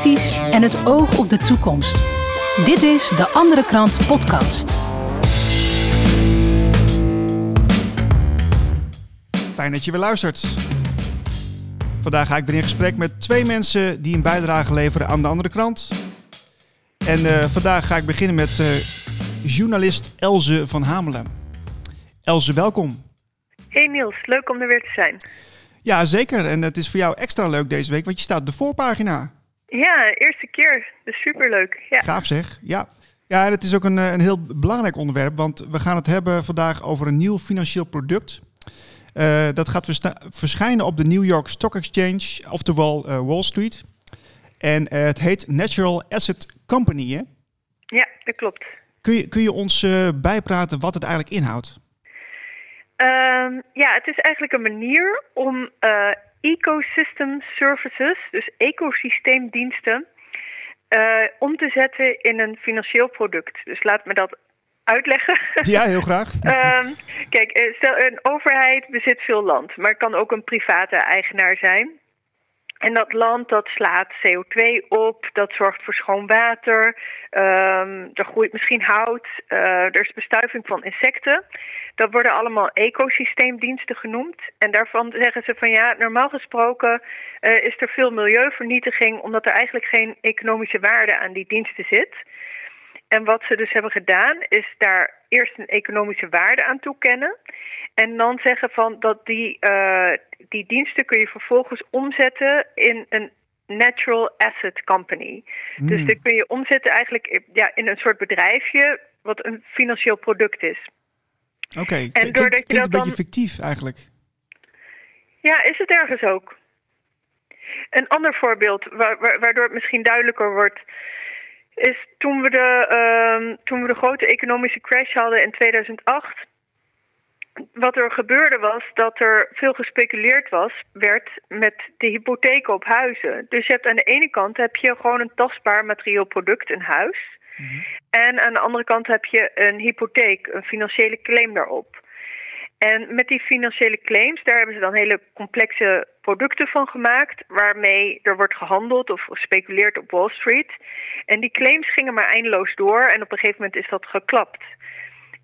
kritisch en het oog op de toekomst. Dit is de Andere Krant Podcast. Fijn dat je weer luistert. Vandaag ga ik weer in gesprek met twee mensen die een bijdrage leveren aan de andere krant. En uh, vandaag ga ik beginnen met uh, journalist Elze van Hamelen. Elze, welkom. Hey Niels, leuk om er weer te zijn. Ja, zeker. En het is voor jou extra leuk deze week, want je staat op de voorpagina. Ja, eerste keer. Dus superleuk. Ja. Gaaf zeg. Ja. Ja, en het is ook een, een heel belangrijk onderwerp, want we gaan het hebben vandaag over een nieuw financieel product. Uh, dat gaat verschijnen op de New York Stock Exchange, oftewel uh, Wall Street. En uh, het heet Natural Asset Company, hè? Ja, dat klopt. Kun je, kun je ons bijpraten wat het eigenlijk inhoudt? Um, ja, het is eigenlijk een manier om ecosystem services, dus ecosysteemdiensten, uh, om te zetten in een financieel product. Dus laat me dat uitleggen. Ja, heel graag. um, kijk, stel een overheid bezit veel land, maar kan ook een private eigenaar zijn. En dat land dat slaat CO2 op, dat zorgt voor schoon water, um, er groeit misschien hout, uh, er is bestuiving van insecten. Dat worden allemaal ecosysteemdiensten genoemd. En daarvan zeggen ze van ja, normaal gesproken uh, is er veel milieuvernietiging omdat er eigenlijk geen economische waarde aan die diensten zit. En wat ze dus hebben gedaan, is daar eerst een economische waarde aan toekennen. En dan zeggen van dat die, uh, die diensten kun je vervolgens omzetten in een natural asset company. Mm. Dus dan kun je omzetten eigenlijk ja, in een soort bedrijfje wat een financieel product is. Oké, okay. en doordat je dat een dan... beetje fictief eigenlijk. Ja, is het ergens ook. Een ander voorbeeld waardoor het misschien duidelijker wordt is toen we de, uh, toen we de grote economische crash hadden in 2008. Wat er gebeurde was dat er veel gespeculeerd was, werd met de hypotheken op huizen. Dus je hebt aan de ene kant heb je gewoon een tastbaar materieel product, een huis. Mm -hmm. En aan de andere kant heb je een hypotheek, een financiële claim daarop. En met die financiële claims, daar hebben ze dan hele complexe producten van gemaakt, waarmee er wordt gehandeld of gespeculeerd op Wall Street. En die claims gingen maar eindeloos door en op een gegeven moment is dat geklapt.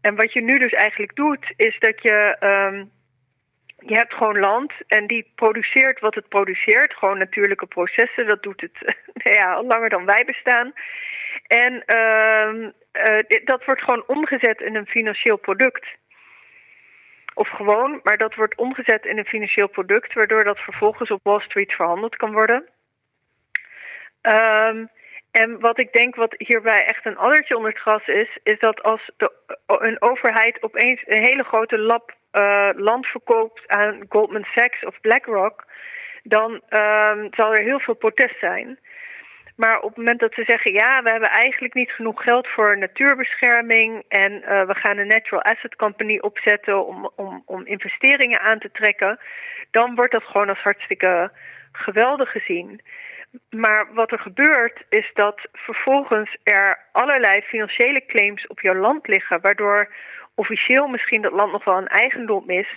En wat je nu dus eigenlijk doet, is dat je. Um, je hebt gewoon land en die produceert wat het produceert. Gewoon natuurlijke processen. Dat doet het nou ja, langer dan wij bestaan. En uh, uh, dat wordt gewoon omgezet in een financieel product. Of gewoon, maar dat wordt omgezet in een financieel product, waardoor dat vervolgens op Wall Street verhandeld kan worden. Um, en wat ik denk wat hierbij echt een addertje onder het gras is, is dat als de, een overheid opeens een hele grote lab uh, land verkoopt aan Goldman Sachs of BlackRock, dan um, zal er heel veel protest zijn. Maar op het moment dat ze zeggen, ja, we hebben eigenlijk niet genoeg geld voor natuurbescherming en uh, we gaan een natural asset company opzetten om, om, om investeringen aan te trekken, dan wordt dat gewoon als hartstikke geweldig gezien. Maar wat er gebeurt is dat vervolgens er allerlei financiële claims op jouw land liggen, waardoor officieel misschien dat land nog wel een eigendom is,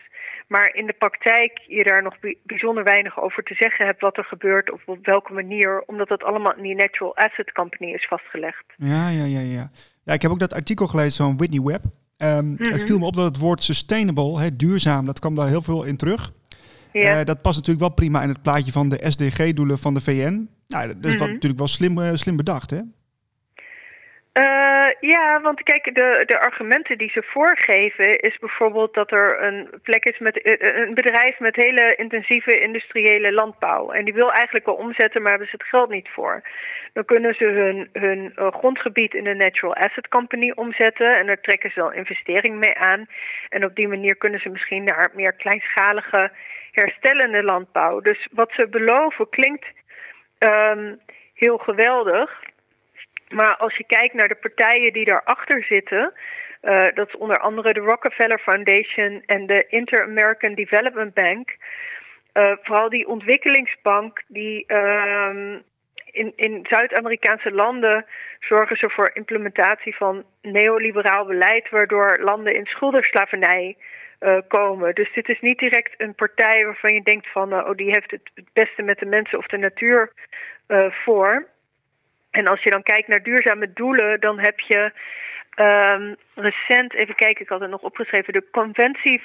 maar in de praktijk je daar nog bijzonder weinig over te zeggen hebt wat er gebeurt of op welke manier, omdat dat allemaal in die Natural Asset Company is vastgelegd. Ja, ja, ja, ja. Ja, ik heb ook dat artikel gelezen van Whitney Webb. Um, mm -hmm. Het viel me op dat het woord sustainable, hè, duurzaam, dat kwam daar heel veel in terug. Ja. Uh, dat past natuurlijk wel prima in het plaatje van de SDG-doelen van de VN. Nou, dat is mm -hmm. wat, natuurlijk wel slim, uh, slim bedacht, hè? Uh, ja, want kijk, de, de argumenten die ze voorgeven is bijvoorbeeld dat er een plek is met een bedrijf met hele intensieve industriële landbouw. En die wil eigenlijk wel omzetten, maar hebben ze het geld niet voor. Dan kunnen ze hun, hun uh, grondgebied in een natural asset company omzetten en daar trekken ze dan investering mee aan. En op die manier kunnen ze misschien naar meer kleinschalige herstellende landbouw. Dus wat ze beloven klinkt um, heel geweldig. Maar als je kijkt naar de partijen die daarachter zitten, uh, dat is onder andere de Rockefeller Foundation en de Inter-American Development Bank. Uh, vooral die ontwikkelingsbank, die uh, in, in Zuid-Amerikaanse landen zorgen ze voor implementatie van neoliberaal beleid, waardoor landen in schulderslavernij uh, komen. Dus dit is niet direct een partij waarvan je denkt van, oh, die heeft het, het beste met de mensen of de natuur voor. En als je dan kijkt naar duurzame doelen, dan heb je um, recent, even kijken, ik had het nog opgeschreven, de Conventie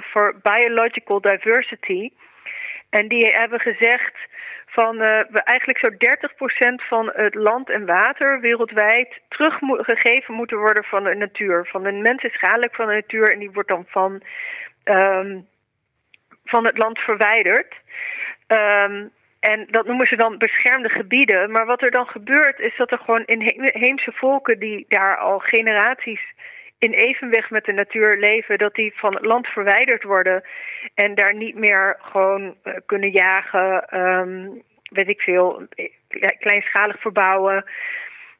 for Biological Diversity. En die hebben gezegd van uh, we eigenlijk zo 30% van het land en water wereldwijd teruggegeven moeten worden van de natuur. Van de mens is schadelijk van de natuur en die wordt dan van, um, van het land verwijderd. Um, en dat noemen ze dan beschermde gebieden. Maar wat er dan gebeurt is dat er gewoon inheemse volken die daar al generaties in evenwicht met de natuur leven, dat die van het land verwijderd worden en daar niet meer gewoon uh, kunnen jagen, um, weet ik veel, kleinschalig verbouwen,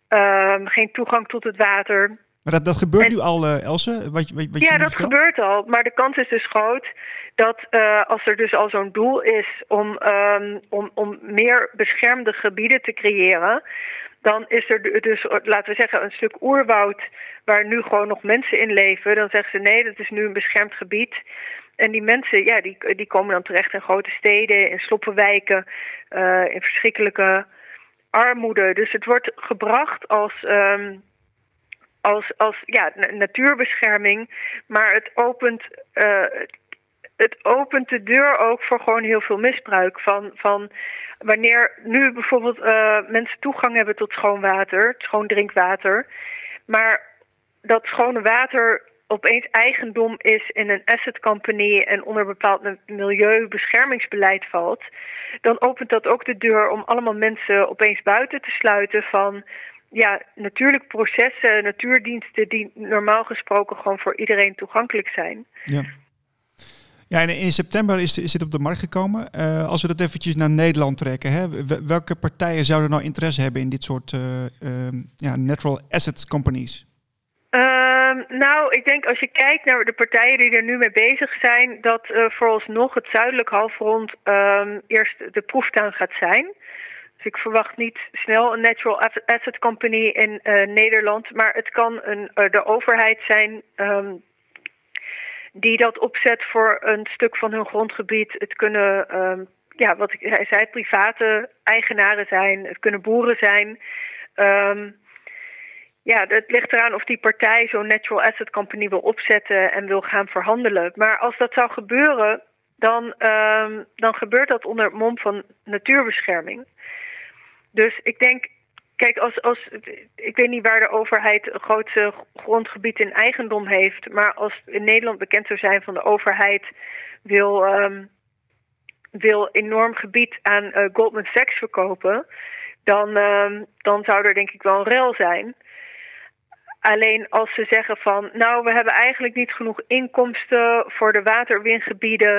um, geen toegang tot het water. Maar dat, dat gebeurt nu al, uh, Else? Wat, wat, wat ja, dat gebeurt al. Maar de kans is dus groot dat uh, als er dus al zo'n doel is om, um, om, om meer beschermde gebieden te creëren, dan is er dus, laten we zeggen, een stuk oerwoud waar nu gewoon nog mensen in leven. Dan zeggen ze nee, dat is nu een beschermd gebied. En die mensen, ja, die, die komen dan terecht in grote steden, in sloppenwijken, uh, in verschrikkelijke armoede. Dus het wordt gebracht als, um, als, als ja, natuurbescherming, maar het opent, uh, het opent de deur ook voor gewoon heel veel misbruik. Van, van wanneer nu bijvoorbeeld uh, mensen toegang hebben tot schoon water, schoon drinkwater, maar dat schone water opeens eigendom is in een asset company en onder bepaald milieubeschermingsbeleid valt, dan opent dat ook de deur om allemaal mensen opeens buiten te sluiten van ja, natuurlijk processen, natuurdiensten die normaal gesproken gewoon voor iedereen toegankelijk zijn. Ja. Ja, in september is, is dit op de markt gekomen. Uh, als we dat eventjes naar Nederland trekken, hè, welke partijen zouden nou interesse hebben in dit soort uh, uh, ja, natural assets companies? Ehm, nou, ik denk als je kijkt naar de partijen die er nu mee bezig zijn, dat uh, vooralsnog het zuidelijk halfrond um, eerst de proeftuin gaat zijn. Dus ik verwacht niet snel een natural asset company in Nederland, maar het kan een, de overheid zijn die dat opzet voor een stuk van hun grondgebied. Het kunnen, um, ja, wat ik zei, private eigenaren zijn. Het kunnen boeren zijn. Um, ja, het ligt eraan of die partij zo'n natural asset company wil opzetten en wil gaan verhandelen. Maar als dat zou gebeuren, dan, um, dan gebeurt dat onder het mom van natuurbescherming. Dus ik denk Kijk, als, als, ik weet niet waar de overheid een grootste grondgebied in eigendom heeft. Maar als in Nederland bekend zou zijn van de overheid wil, um, wil enorm gebied aan uh, Goldman Sachs verkopen. Dan, um, dan zou er denk ik wel een rel zijn. Alleen als ze zeggen van, nou, we hebben eigenlijk niet genoeg inkomsten voor de waterwingebieden.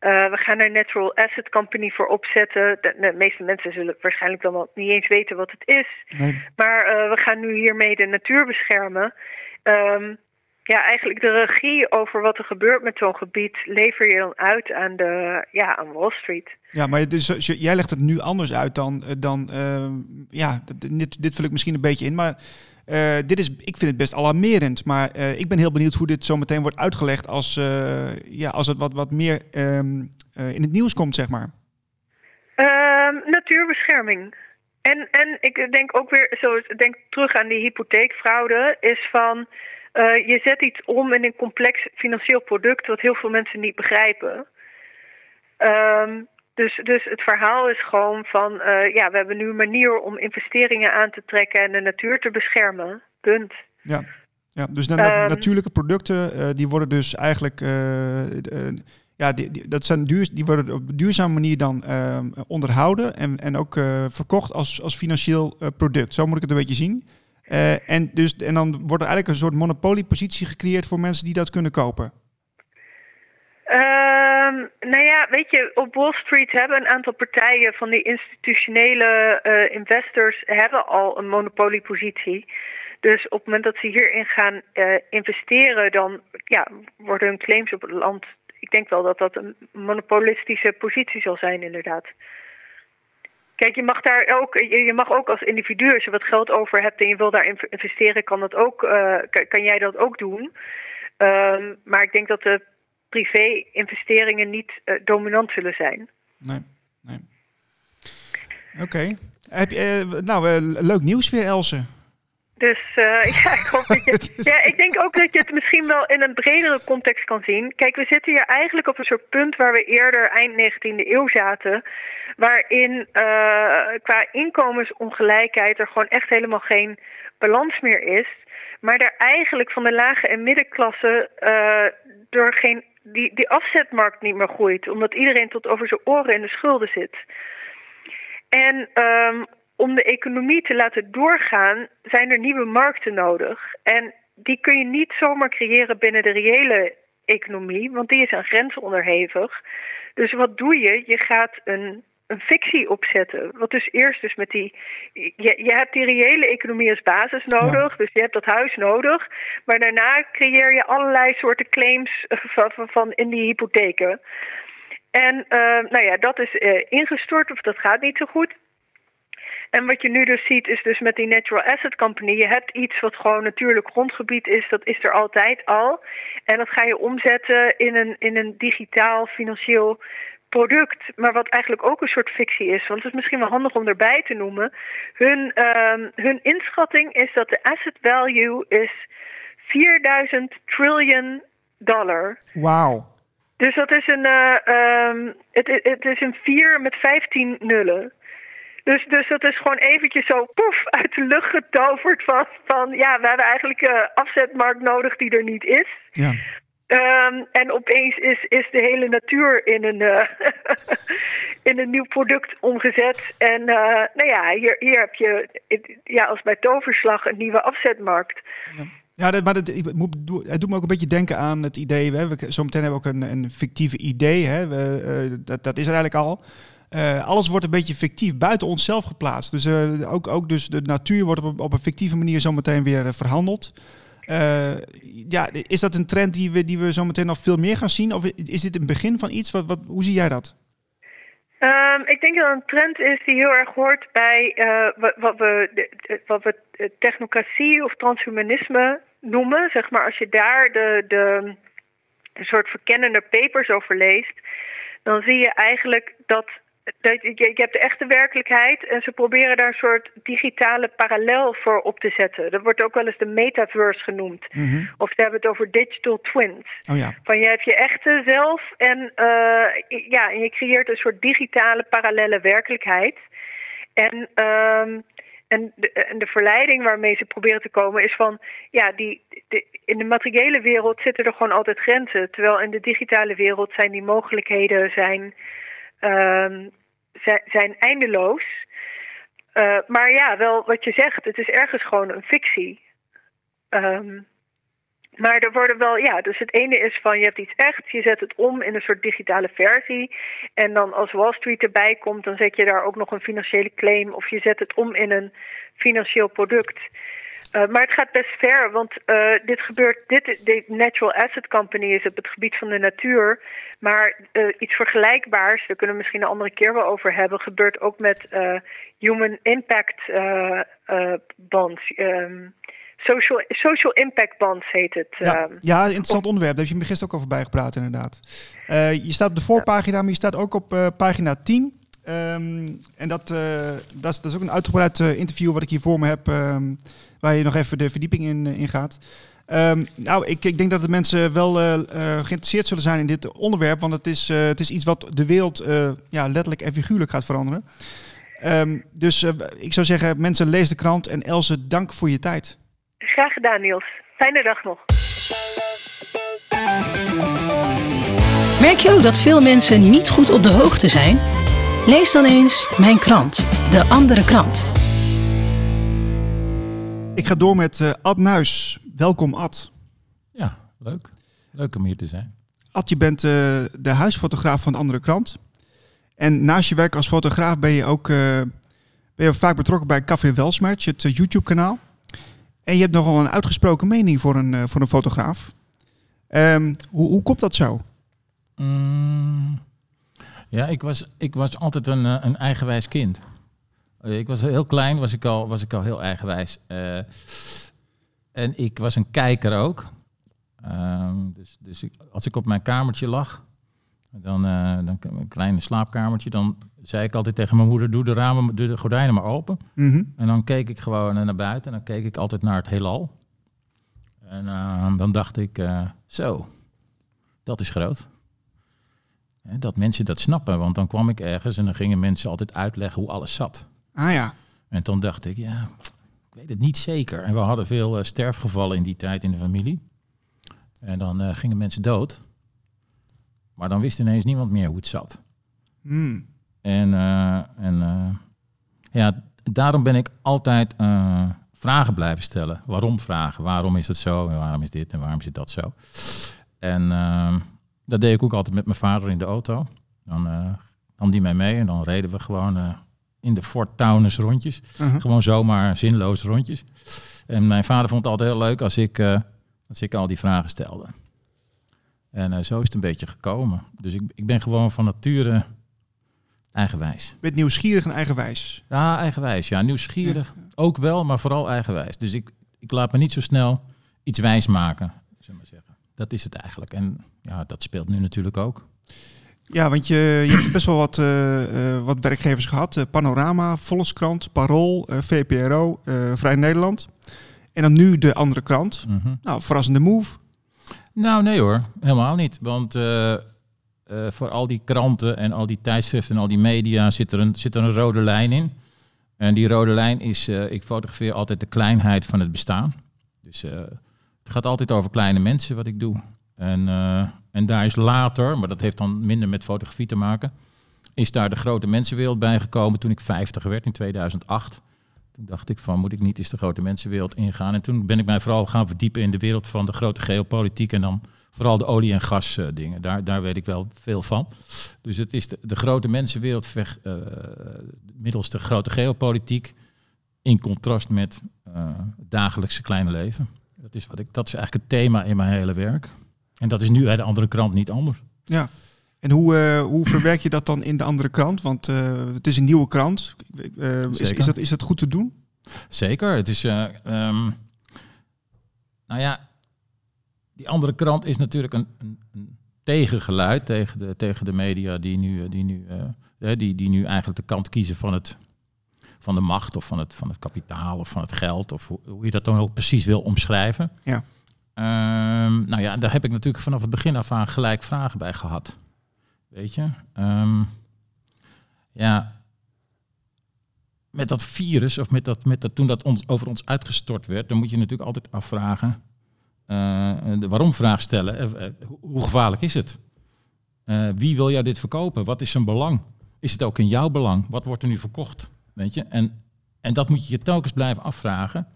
Uh, we gaan er Natural Asset Company voor opzetten. De, de, meeste mensen zullen waarschijnlijk dan wel niet eens weten wat het is. Nee. Maar uh, we gaan nu hiermee de natuur beschermen. Um, ja, eigenlijk de regie over wat er gebeurt met zo'n gebied lever je dan uit aan, de, ja, aan Wall Street. Ja, maar dus, jij legt het nu anders uit dan, eh, dan uh, ja, dit, dit vul ik misschien een beetje in, maar uh, dit is, ik vind het best alarmerend, maar uh, ik ben heel benieuwd hoe dit zo meteen wordt uitgelegd als, uh, ja, als het wat, wat meer um, in het nieuws komt, zeg maar. Uh, natuurbescherming. En, en ik denk ook weer, zo, denk terug aan die hypotheekfraude, is van je zet iets om in een complex financieel product wat heel veel mensen niet begrijpen. Um, dus, dus het verhaal is gewoon van, uh, ja, we hebben nu een manier om investeringen aan te trekken en de natuur te beschermen. Punt. Ja, ja dus de, um, natuurlijke producten, uh, die worden dus eigenlijk, uh, ja, die, die, dat zijn duur, die worden op een duurzame manier dan ehm, onderhouden en, en ook verkocht als, als financieel product. Zo moet ik het een beetje zien. en, dus, en dan wordt er eigenlijk een soort monopoliepositie gecreëerd voor mensen die dat kunnen kopen. Um, nou ja, weet je, op Wall Street hebben een aantal partijen van die institutionele uh, investors hebben al een monopoliepositie. Dus op het moment dat ze hierin gaan uh, investeren, dan ja, worden hun claims op het land. Ik denk wel dat dat een monopolistische positie zal zijn, inderdaad. Kijk, je mag daar ook, je mag ook als individu, als je wat geld over hebt en je wil daar investeren, kan dat ook, uh, kan jij dat ook doen. Um, maar ik denk dat de privé-investeringen niet uh, dominant zullen zijn. Nee, nee. Oké. Heb je, eh, nou, eh, leuk nieuws weer, Else. Dus ja, ik hoop dat je. ja, ik denk ook dat je het misschien wel in een bredere context kan zien. Kijk, we zitten hier eigenlijk op een soort punt waar we eerder eind 19e eeuw zaten. Waarin qua inkomensongelijkheid er gewoon echt helemaal geen balans meer is. Maar er eigenlijk van de lage en middenklasse uh, door geen. Die, die afzetmarkt niet meer groeit. Omdat iedereen tot over zijn oren in de schulden zit. En um, om de economie te laten doorgaan, zijn er nieuwe markten nodig. En die kun je niet zomaar creëren binnen de reële economie, want die is aan grenzen onderhevig. Dus wat doe je? Je gaat een, een fictie opzetten. Wat dus eerst dus met die. Je, je hebt die reële economie als basis nodig, dus je hebt dat huis nodig. Maar daarna creëer je allerlei soorten claims van, van, van in die hypotheken. En uh, nou ja, dat is uh, ingestort of dat gaat niet zo goed. En wat je nu dus ziet is dus met die Natural Asset Company, je hebt iets wat gewoon natuurlijk grondgebied is, dat is er altijd al. En dat ga je omzetten in een, in een digitaal financieel product, maar wat eigenlijk ook een soort fictie is. Want het is misschien wel handig om erbij te noemen. Hun, uh, hun inschatting is dat de asset value is 4000 trillion dollar. Wauw. Dus dat is een, uh, um, het, het is een 4 met 15 nullen. Dus, dus dat is gewoon eventjes zo poef uit de lucht getoverd van, van ja, we hebben eigenlijk een afzetmarkt nodig die er niet is. Ja. Um, en opeens is, is de hele natuur in een, uh, in een nieuw product omgezet. En uh, nou ja, hier, hier heb je ja, als bij toverslag een nieuwe afzetmarkt. Ja. Ja, maar moet, het doet me ook een beetje denken aan het idee. We, zometeen hebben we ook een, een fictieve idee. Hè, we, uh, dat, dat is er eigenlijk al. Alles wordt een beetje fictief buiten onszelf geplaatst. Dus ook, ook dus de natuur wordt op, op een fictieve manier zometeen weer verhandeld. ja, is dat een trend die we, die we zometeen nog veel meer gaan zien? Of is dit een begin van iets? Wat, hoe zie jij dat? Um, ik denk dat het een trend is die heel erg hoort bij wat, wat, we, wat we technocratie of transhumanisme noemen. Zeg maar, als je daar de, de een soort verkennende papers over leest, dan zie je eigenlijk dat, je, hebt de echte werkelijkheid en ze proberen daar een soort digitale parallel voor op te zetten. Dat wordt ook wel eens de metaverse genoemd. Mm -hmm. Of ze hebben het over digital twins. Oh ja. Van je hebt je echte zelf en, uh, ja, en je creëert een soort digitale parallele werkelijkheid. En, um, en, de, en de verleiding waarmee ze proberen te komen is van, ja, die, de, in de materiële wereld zitten er gewoon altijd grenzen. Terwijl in de digitale wereld zijn die mogelijkheden zijn zijn eindeloos. Uh, maar ja, wel wat je zegt, het is ergens gewoon een fictie. Um, maar er worden wel, ja, dus het ene is van je hebt iets echt, je zet het om in een soort digitale versie. En dan als Wall Street erbij komt, dan zet je daar ook nog een financiële claim of je zet het om in een financieel product. Uh, maar het gaat best ver, want uh, dit gebeurt. Dit, de Natural Asset Company is op het gebied van de natuur. Maar uh, iets vergelijkbaars, daar kunnen we misschien een andere keer wel over hebben, gebeurt ook met Human Impact Bonds. Um, social, social Impact Bonds heet het. Ja, ja interessant onderwerp. Daar heb je me gisteren ook over bijgepraat, inderdaad. je staat op de voorpagina, maar je staat ook op pagina 10. Um, en dat, dat, is, dat is ook een uitgebreid interview wat ik hier voor me heb. Um, waar je nog even de verdieping in, in gaat. Um, nou, ik, ik, denk dat de mensen wel uh, uh, geïnteresseerd zullen zijn in dit onderwerp, want het is, uh, het is iets wat de wereld ja, letterlijk en figuurlijk gaat veranderen. Um, dus ik zou zeggen, mensen lees de krant en Else, dank voor je tijd. Graag gedaan, Niels. Fijne dag nog. Merk je ook dat veel mensen niet goed op de hoogte zijn? Lees dan eens mijn krant, De Andere Krant. Ik ga door met uh, Ad Nuis. Welkom Ad. Ja, leuk. Leuk om hier te zijn. Ad, je bent uh, de huisfotograaf van de Andere Krant. En naast je werk als fotograaf ben je ook, uh, ben je vaak betrokken bij Café Welsmatch, het YouTube-kanaal. En je hebt nogal een uitgesproken mening voor een, voor een fotograaf. Um, hoe, hoe komt dat zo? Mm, ja, ik was, ik was altijd een, een eigenwijs kind. Ik was heel klein, was ik al, was ik al heel eigenwijs. Uh, en ik was een kijker ook. Uh, dus dus ik, als ik op mijn kamertje lag, dan, uh, dan een kleine slaapkamertje, dan zei ik altijd tegen mijn moeder, doe de ramen, doe de gordijnen maar open. Mhm. En dan keek ik gewoon eh, naar buiten en dan keek ik altijd naar het heelal. En eh, dan dacht ik, eh, zo, dat is groot. Dat mensen dat snappen, want dan kwam ik ergens en dan gingen mensen altijd uitleggen hoe alles zat. Ah ja. En toen dacht ik, ja, ik weet het niet zeker. En we hadden veel eh, sterfgevallen in die tijd in de familie. En dan eh, gingen mensen dood. Maar dan wist ineens niemand meer hoe het zat. Hmm. En, eh, en ja, daarom ben ik altijd vragen blijven stellen. Waarom vragen? Waarom is het zo? En waarom is dit? En waarom zit dat zo? En eh, dat deed ik ook altijd met mijn vader in de auto. Dan eh nam die mij mee en dan reden we gewoon eh, in de Fort Taunus rondjes. Uh-huh. Gewoon zomaar zinloze rondjes. En mijn vader vond het altijd heel leuk als ik, eh, als ik al die vragen stelde. En zo is het een beetje gekomen. Dus ik, ik ben gewoon van nature eigenwijs. Bent nieuwsgierig en eigenwijs. Ja, eigenwijs. Ja, nieuwsgierig ook wel, maar vooral eigenwijs. Dus ik, ik laat me niet zo snel iets wijs maken, zullen we maar zeggen. Dat is het eigenlijk. En ja, dat speelt nu natuurlijk ook. Ja, want je, je hebt best wel wat, eh, eh, wat werkgevers gehad. Eh, Panorama, Volkskrant, Parool, eh, VPRO, Vrij Nederland. En dan nu de andere krant. Mhm. Nou, verrassende move. Nou, nee hoor, helemaal niet. Want voor al die kranten en al die tijdschriften en al die media zit er een, zit er een rode lijn in. En die rode lijn is, ik fotografeer altijd de kleinheid van het bestaan. Dus het gaat altijd over kleine mensen wat ik doe. En, eh, en daar is later, maar dat heeft dan minder met fotografie te maken, is daar de grote mensenwereld bijgekomen toen ik 50 werd in 2008. Toen dacht ik van, moet ik niet eens de grote mensenwereld ingaan? En toen ben ik mij vooral gaan verdiepen in de wereld van de grote geopolitiek en dan vooral de olie- en gas eh, dingen. Daar, daar weet ik wel veel van. Dus het is de, grote mensenwereld eh, middels de grote geopolitiek in contrast met eh, het dagelijkse kleine leven. Dat is, wat ik, dat is eigenlijk het thema in mijn hele werk. En dat is nu bij de andere krant niet anders. Ja. En hoe, eh, hoe verwerk je dat dan in de andere krant? Want eh, het is een nieuwe krant. Eh, is, is, dat, is dat goed te doen? Zeker. Het is. eh, ehm, nou ja, die andere krant is natuurlijk een, een, een tegengeluid tegen de, tegen de media die nu, die, nu, die, die nu eigenlijk de kant kiezen van, het, van de macht of van het, van het kapitaal of van het geld. Of hoe, hoe je dat dan ook precies wil omschrijven. Ja. Ehm, nou ja, daar heb ik natuurlijk vanaf het begin af aan gelijk vragen bij gehad. Weet je? Ehm, ja, met dat virus, of met dat, met dat, toen dat ons, over ons uitgestort werd, dan moet je natuurlijk altijd afvragen, eh, de waarom-vraag stellen. Eh, eh, hoe- gevaarlijk is het? Wie wil jou dit verkopen? Wat is zijn belang? Is het ook in jouw belang? Wat wordt er nu verkocht? Weet je? En, en dat moet je je telkens blijven afvragen.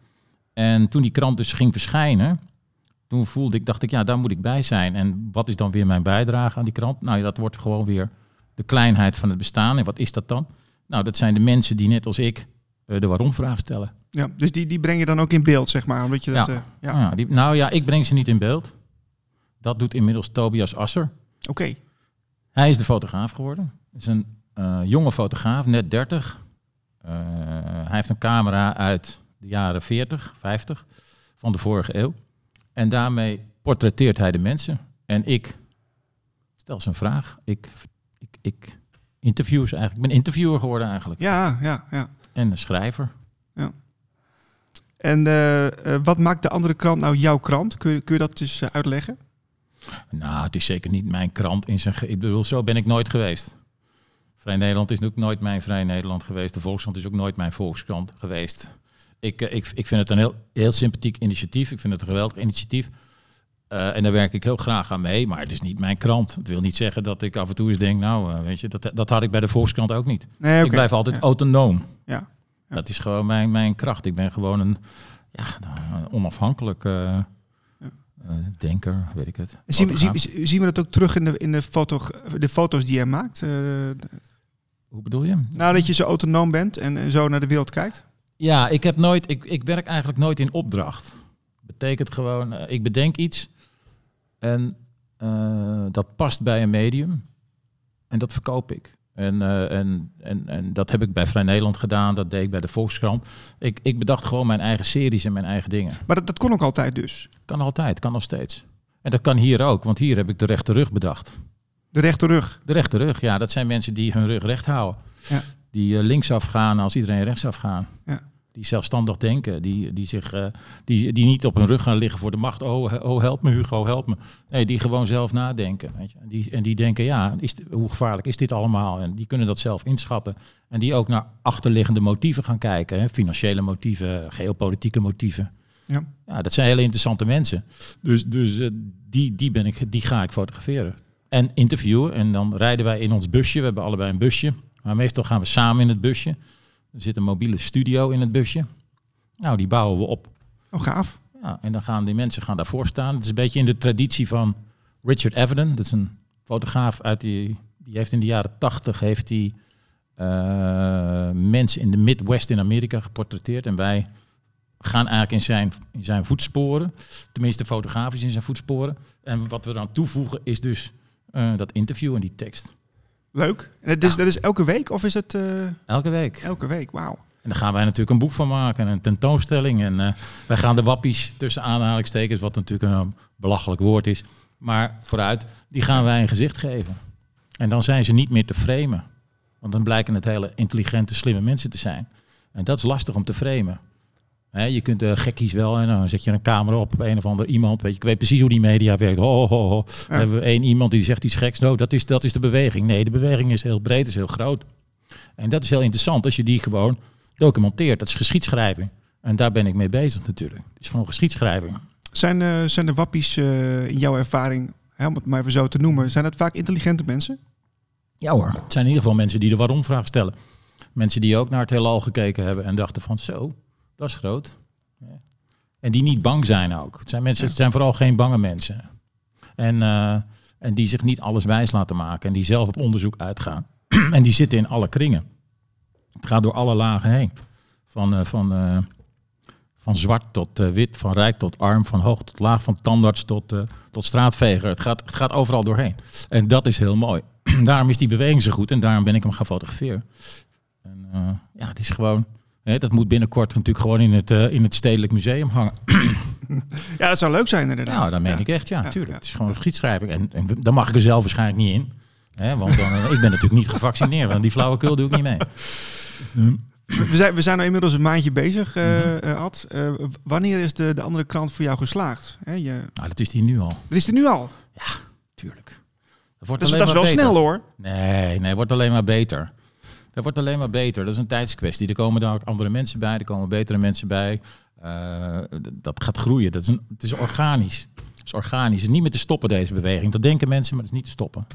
En toen die krant dus ging verschijnen, toen voelde ik, dacht ik, ja, daar moet ik bij zijn. En wat is dan weer mijn bijdrage aan die krant? Nou, ja, dat wordt gewoon weer de kleinheid van het bestaan. En wat is dat dan? Nou, dat zijn de mensen die net als ik eh, de waarom-vraag stellen. Ja, dus die, die breng je dan ook in beeld, zeg maar. Omdat je dat, Ja. eh, ja. Ja, die, nou ja, ik breng ze niet in beeld. Dat doet inmiddels Tobias Asser. Oké. Hij is de fotograaf geworden. is een eh, jonge fotograaf, net 30. Eh, hij heeft een camera uit de jaren 40, 50 van de vorige eeuw. En daarmee portretteert hij de mensen. En ik stel ze een vraag. Ik, ik, ik interview ze eigenlijk. Ik ben interviewer geworden eigenlijk. Ja, ja, ja. En een schrijver. En eh, eh, wat maakt de andere krant nou jouw krant? Kun je, kun je dat dus uitleggen? Nou, het is zeker niet mijn krant in zijn... Ik bedoel, zo ben ik nooit geweest. Vrij Nederland is ook nooit mijn Vrij Nederland geweest. De Volkskrant is ook nooit mijn Volkskrant geweest. Ik, eh, ik, ik vind het een heel, heel sympathiek initiatief. Ik vind het een geweldig initiatief. Eh, en daar werk ik heel graag aan mee. Maar het is niet mijn krant. Het wil niet zeggen dat ik af en toe eens denk... Nou, eh, weet je, dat, dat had ik bij de Volkskrant ook niet. Nee. Ik blijf altijd Ja. autonoom. Ja. Ja. Dat is gewoon mijn, mijn kracht. Ik ben gewoon een, ja, een onafhankelijk denker, weet ik het. Zien, zien, zien we dat ook terug in de, in de, foto, de foto's die jij maakt? Hoe bedoel je? nou, dat je zo autonoom bent en, en zo naar de wereld kijkt? Ja, ik heb nooit, ik, ik werk eigenlijk nooit in opdracht. Betekent gewoon, eh, ik bedenk iets en eh, dat past bij een medium en dat verkoop ik. En, eh, en, en, en dat heb ik bij Vrij Nederland gedaan, dat deed ik bij de Volkskrant. Ik, ik bedacht gewoon mijn eigen series en mijn eigen dingen. Maar dat, dat kon ook altijd dus. Kan altijd, kan nog steeds. En dat kan hier ook, want hier heb ik de rechte rug bedacht. De rechterrug. De rechte rug, ja, dat zijn mensen die hun rug recht houden. Ja. Die eh, linksaf gaan als iedereen rechtsaf gaan. Ja. Die zelfstandig denken, die, die, zich, eh, die, die niet op hun rug gaan liggen voor de macht. Oh, oh, help me Hugo, help me. Nee, die gewoon zelf nadenken. Weet je. En, die, en die denken, ja, is, hoe gevaarlijk is dit allemaal? En die kunnen dat zelf inschatten. En die ook naar achterliggende motieven gaan kijken. Hè. Financiële motieven, geopolitieke motieven. Ja. Ja, dat zijn hele interessante mensen. Dus, dus eh, die, die, ben ik, die ga ik fotograferen. En interviewen. En dan rijden wij in ons busje. We hebben allebei een busje. Maar meestal gaan we samen in het busje. Er zit een mobiele studio in het busje. Nou, die bouwen we op. Oh, gaaf. Ja, en dan gaan die mensen gaan daarvoor staan. Het is een beetje in de traditie van Richard Avedon. Dat is een fotograaf uit die... Die heeft in de jaren tachtig heeft hij eh, mensen in de Midwest in Amerika geportretteerd. En wij gaan eigenlijk in zijn, in zijn voetsporen. Tenminste fotografisch in zijn voetsporen. En wat we dan toevoegen is dus eh, dat interview en die tekst. Leuk. En dat is, dat is elke week of is het eh, Elke week. elke week? Wauw. En daar gaan wij natuurlijk een boek van maken, een tentoonstelling. En eh, wij gaan de wappies tussen aanhalingstekens, wat natuurlijk een belachelijk woord is. Maar vooruit, die gaan wij een gezicht geven. En dan zijn ze niet meer te framen. Want dan blijken het hele intelligente, slimme mensen te zijn. En dat is lastig om te framen. Hè, je kunt de gekkies wel en dan zet je een camera op op een of ander iemand. Weet je, ik weet precies hoe die media werkt. Ho, ho, ho. Dan hebben we één iemand die zegt iets geks. Nou, dat is, dat is de beweging. Nee, de beweging is heel breed, is heel groot. En dat is heel interessant als je die gewoon documenteert. Dat is geschiedschrijving. En daar ben ik mee bezig natuurlijk. Het is gewoon geschiedschrijving. Zijn, eh, zijn de wappies eh, in jouw ervaring, hè, om het maar even zo te noemen, zijn het vaak intelligente mensen? Ja hoor. Het zijn in ieder geval mensen die de waarom-vraag stellen. Mensen die ook naar het heelal gekeken hebben en dachten van zo, dat is groot. Ja. En die niet bang zijn ook. Het zijn, mensen, het zijn vooral geen bange mensen. En, eh, en die zich niet alles wijs laten maken. En die zelf op onderzoek uitgaan. en die zitten in alle kringen. Het gaat door alle lagen heen. Van, eh, van, eh, van zwart tot wit, van rijk tot arm, van hoog tot laag, van tandarts tot, tot straatveger. Het gaat, het gaat overal doorheen. En dat is heel mooi. daarom is die beweging zo goed en daarom ben ik hem gaan fotograferen. En, ja, het is gewoon... Hè, dat moet binnenkort natuurlijk gewoon in het, eh, in het Stedelijk Museum hangen. Ja, dat zou leuk zijn inderdaad. Nou, dat meen Ja. ik echt, ja, Ja, tuurlijk. ja. Het is gewoon geschiedschrijving. En, en dan mag ik er zelf waarschijnlijk niet in. Hè, want dan, eh, ik ben natuurlijk niet gevaccineerd. Want die flauwekul doe ik niet mee. We zijn, we zijn nu inmiddels een maandje bezig, eh Mhm. Ad. Wanneer is de, de andere krant voor jou geslaagd? Hè, je, Nou, dat is die nu al. dat is er nu al. Tuurlijk. Dat wordt alleen dat is wel beter. snel hoor. Nee, nee, het wordt alleen maar beter. Dat wordt alleen maar beter. Dat is een tijdskwestie. Er komen daar ook andere mensen bij. Er komen betere mensen bij. Eh, dat gaat groeien. Dat is een, het is organisch. Het is organisch. Het is niet meer te stoppen, deze beweging. Dat denken mensen, maar het is niet te stoppen.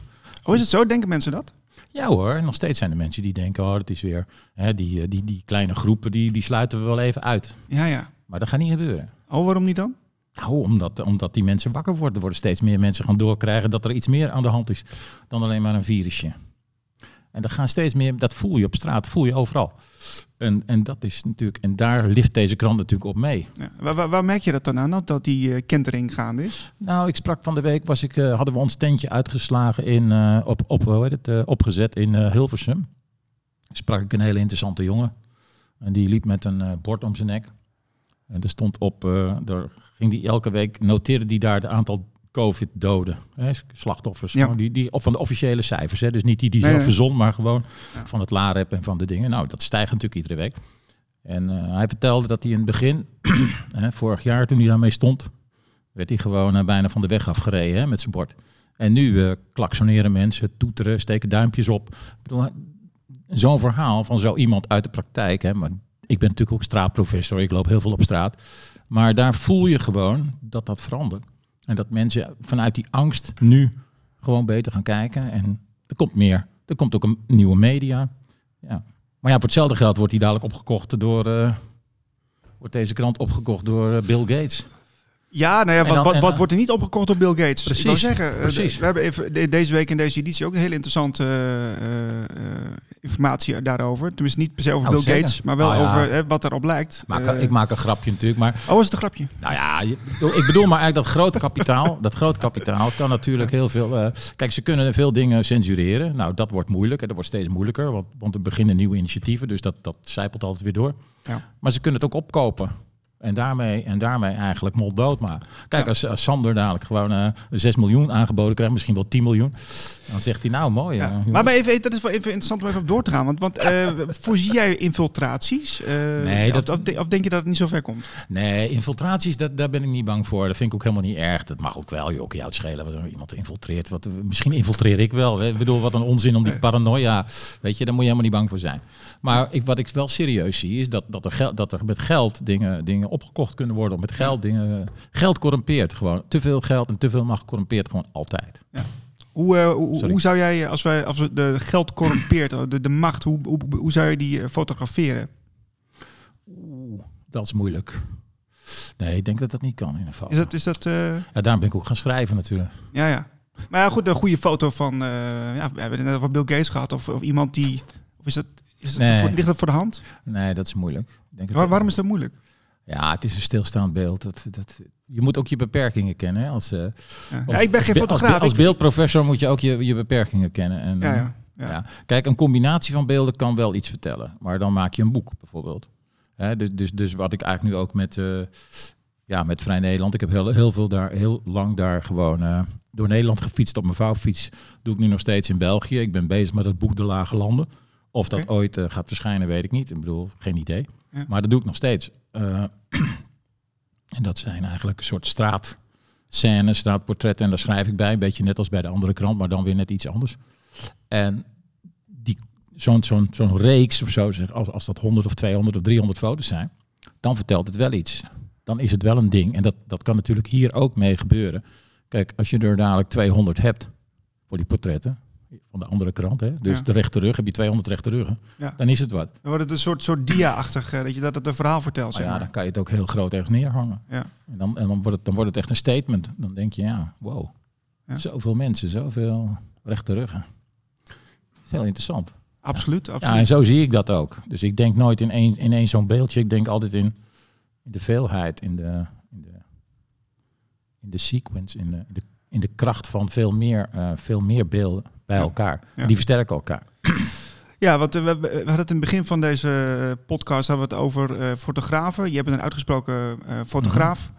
Oh, is het zo? Denken mensen dat? Ja hoor, nog steeds zijn er mensen die denken, oh, het is weer... Hè, die, eh, die, die kleine groepen, die, die sluiten we wel even uit. Ja, ja. Maar dat gaat niet gebeuren. Oh, waarom niet dan? Nou, omdat, omdat die mensen wakker worden. Er worden steeds meer mensen gaan doorkrijgen dat er iets meer aan de hand is dan alleen maar een virusje. En dat gaan steeds meer, dat voel je op straat, voel je overal. En, en dat is natuurlijk, en daar lift deze krant natuurlijk op mee. Ja. Waar, waar, waar merk je dat dan aan, dat, dat die eh, kentering gaande is? Nou, ik sprak van de week, was ik, eh, hadden we ons tentje uitgeslagen in, eh, op, op, hoe heet het, opgezet in Hilversum. Sprak ik een hele interessante jongen. En die liep met een bord om zijn nek. En er stond op, daar ging die elke week, noteerde die daar het aantal COVID-doden, slachtoffers. Ja. Die, die, of van de officiële cijfers, hè, dus niet die die zelf nee. verzon, maar gewoon Ja. van het LAREP en van de dingen. Nou, dat stijgt natuurlijk iedere week. En eh, hij vertelde dat hij in het begin, hè, vorig jaar toen hij daarmee stond, werd hij gewoon eh, bijna van de weg afgereden hè, met zijn bord. En nu eh klaksoneren mensen, toeteren, steken duimpjes op. Zo'n verhaal van zo iemand uit de praktijk. Hè, maar ik ben natuurlijk ook straatprofessor, ik loop heel veel op straat. Maar daar voel je gewoon dat dat verandert. En dat mensen vanuit die angst nu gewoon beter gaan kijken. En er komt meer. Er komt ook een nieuwe media. Ja. Maar ja, voor hetzelfde geld wordt die dadelijk opgekocht door... eh, wordt deze krant opgekocht door eh, Bill Gates. Ja, nou ja, wat, dan- wat, wordt er niet opgekocht door Bill Gates? Precies, Ik wil zeggen, eh, precies. we hebben even de- deze week in deze editie ook een hele interessante informatie daarover. Tenminste, niet per se over Oh, Bill zeker. Gates, maar wel Oh, ja. over eh, wat erop lijkt. Maak, Eh, ik maak een grapje natuurlijk, maar Oh, is het een grapje? Nou ja, je- ik bedoel maar eigenlijk dat grote kapitaal. Dat grote kapitaal kan natuurlijk heel veel. eh, kijk, ze kunnen veel dingen censureren. Nou, dat wordt moeilijk. En dat wordt steeds moeilijker. Want, want er beginnen nieuwe initiatieven. Dus dat, dat zijpelt altijd weer door. Ja. Maar ze kunnen het ook opkopen. En daarmee, en daarmee eigenlijk mol dood maar. Kijk, als, als Sander dadelijk gewoon eh 6 miljoen aangeboden krijgt, misschien wel 10 miljoen, dan zegt hij nou mooi. Ja. eh, Maar, even, dat is wel even interessant om even op door te gaan. Want, want eh, voorzie jij infiltraties? Nee, of, dat- of, of denk je dat het niet zo ver komt? Nee, infiltraties, dat, daar ben ik niet bang voor. Dat vind ik ook helemaal niet erg. Dat mag ook wel, joh, jou het schelen wat er iemand infiltreert. Wat, misschien infiltreer ik wel. Ik bedoel, wat een onzin om die Nee. paranoia. Weet je, daar moet je helemaal niet bang voor zijn. Maar ik, wat ik wel serieus zie, is dat, dat, er, geld, dat er met geld dingen, dingen opgekocht kunnen worden. Met geld dingen... Geld corrumpeert gewoon. Te veel geld en te veel macht corrumpeert gewoon altijd. Hoe, eh, hoe, zou jij, als, wij, als we de geld corrumpeert, de, de macht, hoe, hoe, hoe zou je die eh, fotograferen? Oeh, dat is moeilijk. Nee, ik denk dat dat niet kan in een foto. Is dat, is dat eh, Ja, daarom ben ik ook gaan schrijven natuurlijk. ja, ja. Maar ja, goed, een goede foto van, eh, ja, we hebben het net over Bill Gates gehad, of, of iemand die, of is dat, is dat Nee. voor, ligt dat voor de hand? Nee, dat is moeilijk. Denk dat- waarom is dat moeilijk? Ja, het is een stilstaand beeld. Dat, dat, je moet ook je beperkingen kennen. Hè? Als, eh, Ja. als- ja, ik ben geen fotograaf. Als, als beeldprofessor moet je ook je, je beperkingen kennen. En, ja, eh, ja, ja. Kijk, een combinatie van beelden kan wel iets vertellen. Maar dan maak je een boek bijvoorbeeld. Hè, dus, dus, dus wat ik eigenlijk nu ook met, eh, ja, met Vrij Nederland. Ik heb heel, heel, veel daar, heel lang daar gewoon door Nederland gefietst op mijn vouwfiets. Doe ik nu nog steeds in België. Ik ben bezig met het boek De Lage Landen. Of dat ooit gaat verschijnen, weet ik niet. Ik bedoel, geen idee. Maar dat doe ik nog steeds. Eh, en dat zijn eigenlijk een soort straatscènes, straatportretten. En daar schrijf ik bij, een beetje net als bij de andere krant, maar dan weer net iets anders. En zo'n, zo'n, zo'n reeks of zo, zeg, als, als dat 100 of 200 of 300 foto's zijn, dan vertelt het wel iets. Dan is het wel een ding. En dat, dat kan natuurlijk hier ook mee gebeuren. Kijk, als je er dadelijk 200 hebt voor die portretten, van de andere krant, hè, dus Ja. de rechte rug, heb je 200 rechte ruggen, Ja. dan is het wat. Dan wordt het een soort, soort dia-achtig, eh, dat, je, dat het een verhaal vertelt. Maar Zeg ja, maar. dan kan je het ook heel groot ergens neerhangen. Ja. En, dan, en dan, wordt het, dan wordt het echt een statement. Dan denk je, ja, wow. Ja. Zoveel mensen, zoveel rechte ruggen. Dat is heel interessant. Absoluut, Ja, absoluut. en zo zie ik dat ook. Dus ik denk nooit in één, in één zo'n beeldje. Ik denk altijd in, in de veelheid, in de, in de, in de sequence, in de, in de, in de kracht van veel meer, eh, veel meer beelden bij elkaar. Ja. Die versterken elkaar. Ja, want eh, we, we hadden het in het begin van deze podcast hadden we het over eh, fotografen. Je bent een uitgesproken eh, fotograaf.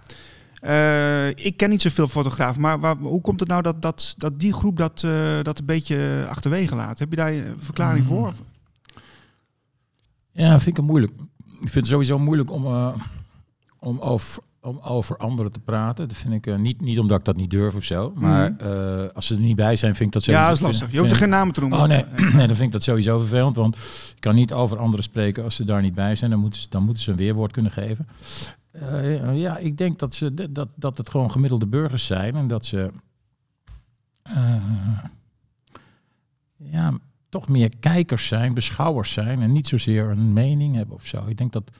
Eh, ik ken niet zoveel fotografen, maar waar, hoe komt het nou dat, dat, dat die groep dat, eh, dat een beetje achterwege laat? Heb je daar een verklaring Mm. voor? Ja, vind ik het moeilijk. Ik vind het sowieso moeilijk om, eh, om, over, om over anderen te praten. Dat vind ik eh, niet, niet omdat ik dat niet durf of zo. Maar eh, als ze er niet bij zijn, vind ik dat sowieso... ja, dat is lastig. Je hoeft er geen namen te noemen. Oh nee. nee, dan vind ik dat sowieso vervelend. Want ik kan niet over anderen spreken als ze daar niet bij zijn. Dan moeten ze, dan moeten ze een weerwoord kunnen geven. Eh, ja, ik denk dat, ze, dat, dat het gewoon gemiddelde burgers zijn. En dat ze... ja, toch meer kijkers zijn, beschouwers zijn. En niet zozeer een mening hebben of zo. Ik denk dat...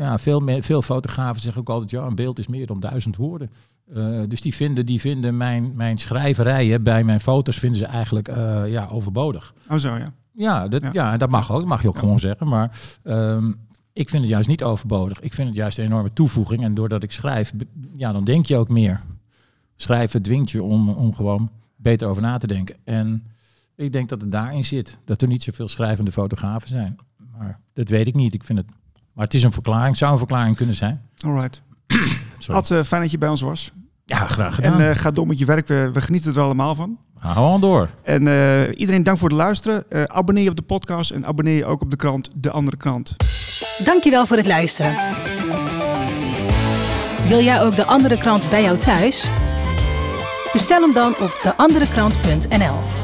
Ja, veel, me- veel fotografen zeggen ook altijd... Ja, een beeld is meer dan duizend woorden. Eh, dus die vinden, die vinden mijn, mijn schrijverijen bij mijn foto's vinden ze eigenlijk eh, ja, overbodig. Oh zo, ja. Ja, dat, Ja. ja. dat mag ook. Dat mag je ook Ja. gewoon zeggen. Maar ehm, ik vind het juist niet overbodig. Ik vind het juist een enorme toevoeging. En doordat ik schrijf, ja, dan denk je ook meer. Schrijven dwingt je om, om gewoon beter over na te denken. En ik denk dat het daarin zit. Dat er niet zoveel schrijvende fotografen zijn. Maar dat weet ik niet. Ik vind het, maar het is een verklaring. Het zou een verklaring kunnen zijn. Alright. Sorry. Ad, eh, fijn dat je bij ons was. Ja, graag gedaan. En eh, ga door met je werk. We, we genieten er allemaal van. Hou gewoon door. En eh, iedereen dank voor het luisteren. Eh, abonneer je op de podcast en abonneer je ook op de krant De Andere Krant. Dankjewel voor het luisteren. Wil jij ook de andere krant bij jou thuis? Bestel hem dan op deanderekrant.nl.